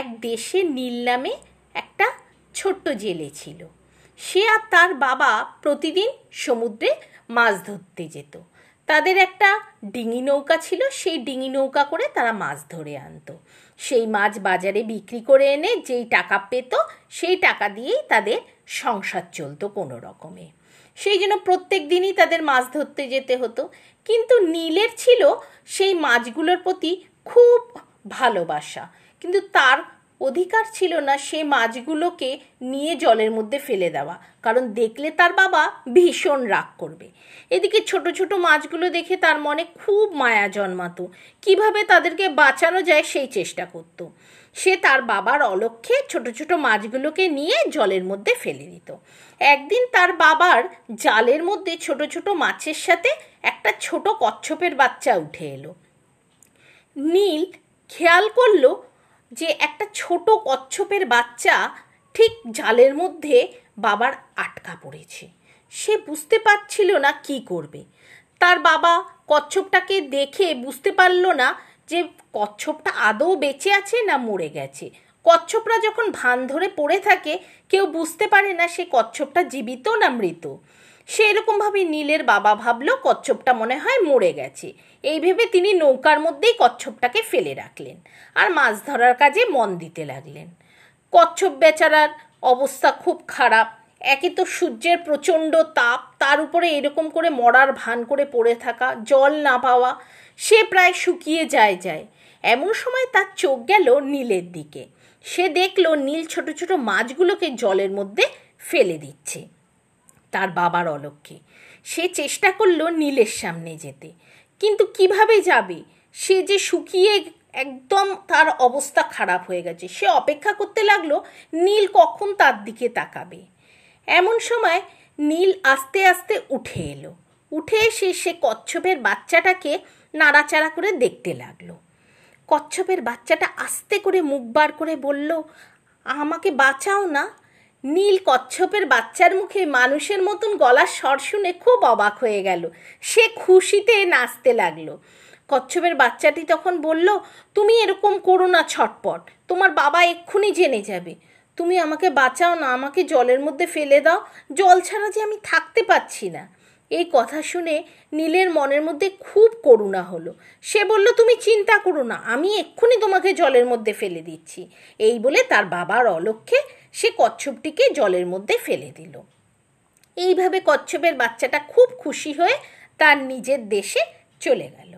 এক দেশে নীল নামে একটা ছোট্ট জেলে ছিল। সে আর তার বাবা প্রতিদিন সমুদ্রে মাছ ধরতে যেত। তাদের একটা ডিঙি নৌকা ছিল, সেই ডিঙি নৌকা করে তারা মাছ ধরে আনতো। সেই মাছ বাজারে বিক্রি করে এনে যেই টাকা পেত, সেই টাকা দিয়েই তাদের সংসার চলতো কোনো রকমে। সেই জন্য প্রত্যেক দিনই তাদের মাছ ধরতে যেতে হতো। কিন্তু নীলের ছিল সেই মাছগুলোর প্রতি খুব ভালোবাসা। কিন্তু তার অধিকার ছিল না সে মাছগুলোকে নিয়ে জলের মধ্যে ফেলে দেওয়া। কারণ দেখলে তার বাবা ভীষণ রাগ করবে। এদিকে ছোট ছোট মাছগুলো দেখে তার মনে খুব মায়া জন্মাতো। কীভাবে তাদেরকে বাঁচানো যায় সেই চেষ্টা করত। সে তার বাবার অলক্ষ্যে ছোট ছোট মাছগুলোকে নিয়ে জলের মধ্যে ফেলে দিত। একদিন তার বাবার জালের মধ্যে ছোট ছোট মাছের সাথে একটা ছোট কচ্ছপের বাচ্চা উঠে এলো। নীল খেয়াল করল যে একটা ছোট কচ্ছপের বাচ্চা ঠিক জালের মধ্যে বাবার আটকা পড়েছে। সে বুঝতে পারছিল না কি করবে। তার বাবা কচ্ছপটাকে দেখে বুঝতে পারল না যে কচ্ছপটা আদৌ বেঁচে আছে না মরে গেছে। কচ্ছপরা যখন ভান ধরে পড়ে থাকে, কেউ বুঝতে পারে না সে কচ্ছপটা জীবিত না মৃত। সে এরকমভাবে নীলের বাবা ভাবলো কচ্ছপটা মনে হয় মরে গেছে। এই ভেবে তিনি নৌকার মধ্যেই কচ্ছপটাকে ফেলে রাখলেন আর মাছ ধরার কাজে মন দিতে লাগলেন। কচ্ছপ বেচারার অবস্থা খুব খারাপ। একে তো সূর্যের প্রচণ্ড তাপ, তার উপরে এরকম করে মরার ভান করে পড়ে থাকা, জল না পাওয়া, সে প্রায় শুকিয়ে যায় যায়। এমন সময় তার চোখ গেল নীলের দিকে। সে দেখল নীল ছোট ছোট মাছগুলোকে জলের মধ্যে ফেলে দিচ্ছে। তার বাবার অলক্ষ্যে। সে চেষ্টা করল নীলের সামনে যেতে। কিন্তু কীভাবে যাবে? সে যে শুকিয়ে একদম তার অবস্থা খারাপ হয়ে গেছে। সে অপেক্ষা করতে লাগল নীল কখন তার দিকে তাকাবে। এমন সময় নীল আস্তে আস্তে উঠে এলো। উঠে এসে সে কচ্ছপের বাচ্চাটাকে নাড়াচাড়া করে দেখতে লাগল। কচ্ছপের বাচ্চাটা আস্তে করে মুখ বার করে বলল, আমাকে বাঁচাও না। নীল কচ্ছপের বাচ্চার মুখে মানুষের মতন গলার স্বর শুনে খুব অবাক হয়ে গেল। সে খুশিতে নাচতে লাগল। কচ্ছপের বাচ্চাটি তখন বলল, তুমি এরকম করো না ছটপট। তোমার বাবা এক্ষুনি জেনে যাবে। তুমি আমাকে বাঁচাও না, আমাকে জলের মধ্যে ফেলে দাও। জল ছাড়া যে আমি থাকতে পারছি না। এই কথা শুনে নীলের মনের মধ্যে খুব করুণা হলো। সে বলল, তুমি চিন্তা করো না, আমি এক্ষুনি তোমাকে জলের মধ্যে ফেলে দিচ্ছি। এই বলে তার বাবার অলক্ষ্যে সে কচ্ছপটিকে জলের মধ্যে ফেলে দিল। এইভাবে কচ্ছপের বাচ্চাটা খুব খুশি হয়ে তার নিজের দেশে চলে গেল।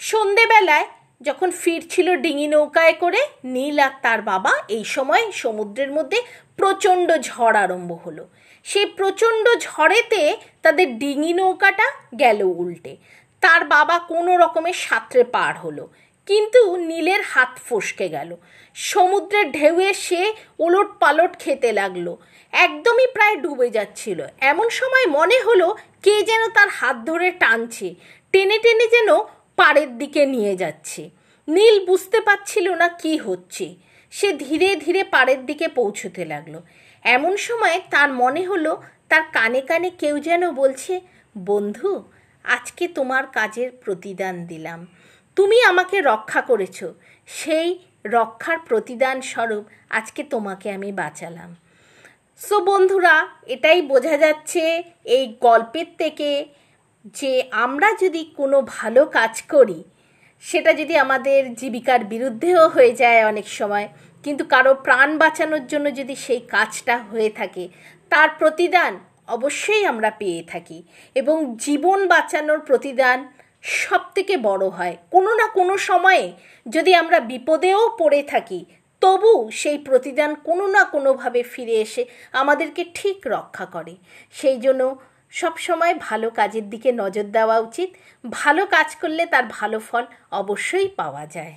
সন্ধেবেলায় যখন ফিরছিল ডিঙি নৌকায় করে, নীল আর তার বাবা এই সময় সমুদ্রের মধ্যে প্রচণ্ড ঝড় আরম্ভ হলো। সেই প্রচণ্ড ঝড়েতে তাদের ডিঙি নৌকাটা গেল উল্টে। তার বাবা কোনো রকমের সাঁতরে পার হলো, কিন্তু নীলের হাত ফসকে গেল। সমুদ্রের ঢেউয়ে সে ওলট পালট খেতে লাগল। একদমই প্রায় ডুবে যাচ্ছিল। এমন সময় মনে হলো কে যেন তার হাত ধরে টানছে, টেনে টেনে যেন পাড়ের দিকে নিয়ে যাচ্ছে। নীল বুঝতে পারছিল না কি হচ্ছে। সে ধীরে ধীরে পাড়ের দিকে পৌঁছতে লাগল। এমন সময় তার মনে হলো, তার কানে কানে কেউ যেন বলছে, বন্ধু, আজকে তোমার কাজের প্রতিদান দিলাম। তুমি আমাকে রক্ষা করেছ। সেই রক্ষার প্রতিদান স্বরূপ আজকে তোমাকে আমি বাঁচালাম। সো বন্ধুরা, এটাই বোঝা যাচ্ছে এই গল্পের থেকে যে আমরা যদি কোনো ভালো কাজ করি সেটা যদি আমাদের জীবিকার বিরুদ্ধেও হয়ে যায় অনেক সময়, কিন্তু কারও প্রাণ বাঁচানোর জন্য যদি সেই কাজটা হয়ে থাকে, তার প্রতিদান অবশ্যই আমরা পেয়ে থাকি। এবং জীবন বাঁচানোর প্রতিদান সব থেকে বড় হয়। কোনো না কোনো সময়ে যদি আমরা বিপদেও পড়ে থাকি, তবু সেই প্রতিদান কোনো না কোনোভাবে ফিরে এসে আমাদেরকে ঠিক রক্ষা করে। সেই জন্য সবসময় ভালো কাজের দিকে নজর দেওয়া উচিত। ভালো কাজ করলে তার ভালো ফল অবশ্যই পাওয়া যায়।